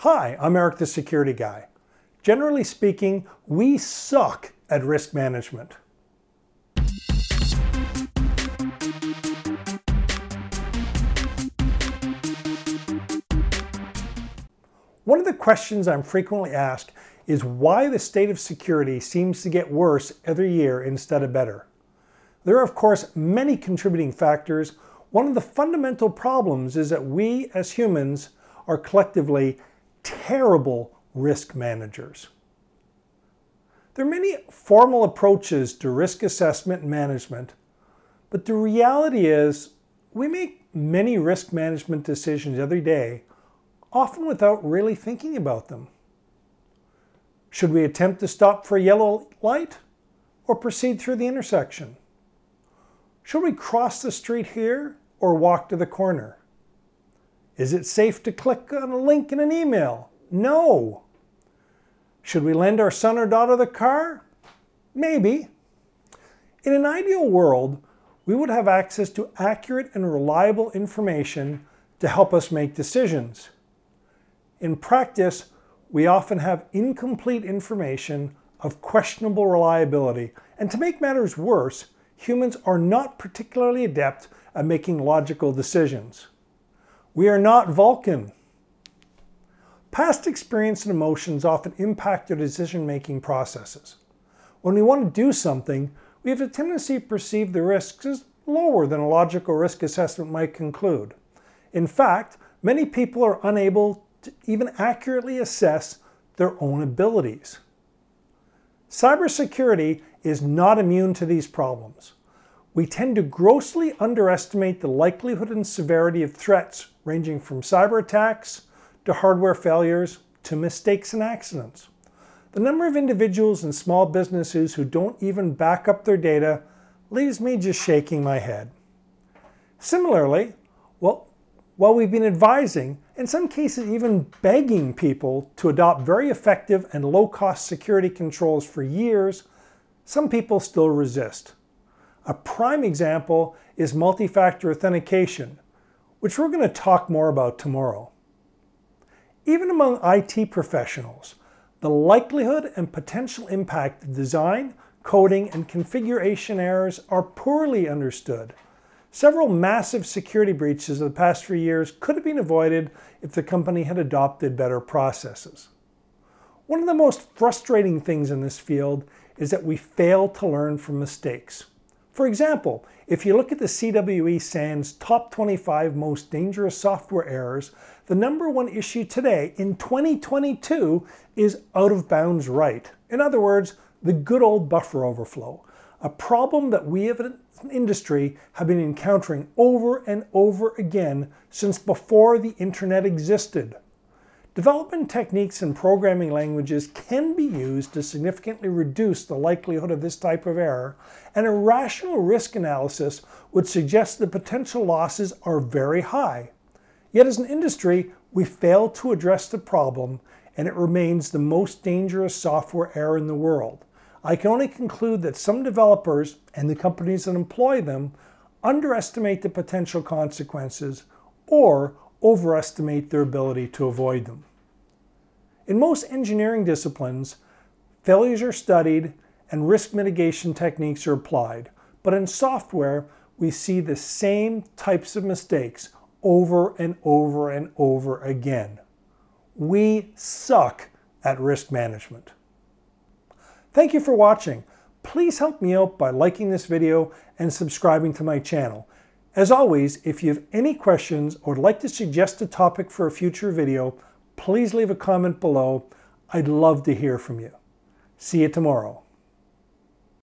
Hi, I'm Eric the Security Guy. Generally speaking, we suck at risk management. One of the questions I'm frequently asked is why the state of security seems to get worse every year instead of better. There are, of course, many contributing factors. One of the fundamental problems is that we as humans are collectively terrible risk managers. There are many formal approaches to risk assessment and management, but the reality is we make many risk management decisions every day, often without really thinking about them. Should we attempt to stop for a yellow light or proceed through the intersection? Should we cross the street here or walk to the corner? Is it safe to click on a link in an email? No. Should we lend our son or daughter the car? Maybe. In an ideal world, we would have access to accurate and reliable information to help us make decisions. In practice, we often have incomplete information of questionable reliability, and to make matters worse, humans are not particularly adept at making logical decisions. We are not Vulcan. Past experience and emotions often impact our decision making processes. When we want to do something, we have a tendency to perceive the risks as lower than a logical risk assessment might conclude. In fact, many people are unable to even accurately assess their own abilities. Cybersecurity is not immune to these problems. We tend to grossly underestimate the likelihood and severity of threats ranging from cyber attacks to hardware failures to mistakes and accidents. The number of individuals and small businesses who don't even back up their data leaves me just shaking my head. Similarly, well, while we've been advising, in some cases even begging people to adopt very effective and low cost security controls for years, some people still resist. A prime example is multi factor authentication, which we're going to talk more about tomorrow. Even among IT professionals, the likelihood and potential impact of design, coding, and configuration errors are poorly understood. Several massive security breaches of the past few years could have been avoided if the company had adopted better processes. One of the most frustrating things in this field is that we fail to learn from mistakes. For example, if you look at the CWE SANS top 25 most dangerous software errors, the number one issue today in 2022 is out of bounds write. In other words, the good old buffer overflow, a problem that we as an industry have been encountering over and over again since before the internet existed. Development techniques and programming languages can be used to significantly reduce the likelihood of this type of error, and a rational risk analysis would suggest the potential losses are very high. Yet, as an industry, we fail to address the problem, and it remains the most dangerous software error in the world. I can only conclude that some developers and the companies that employ them underestimate the potential consequences or overestimate their ability to avoid them. In most engineering disciplines, failures are studied and risk mitigation techniques are applied. But in software, we see the same types of mistakes over and over and over again. We suck at risk management. Thank you for watching. Please help me out by liking this video and subscribing to my channel. As always, if you have any questions or would like to suggest a topic for a future video, please leave a comment below. I'd love to hear from you. See you tomorrow.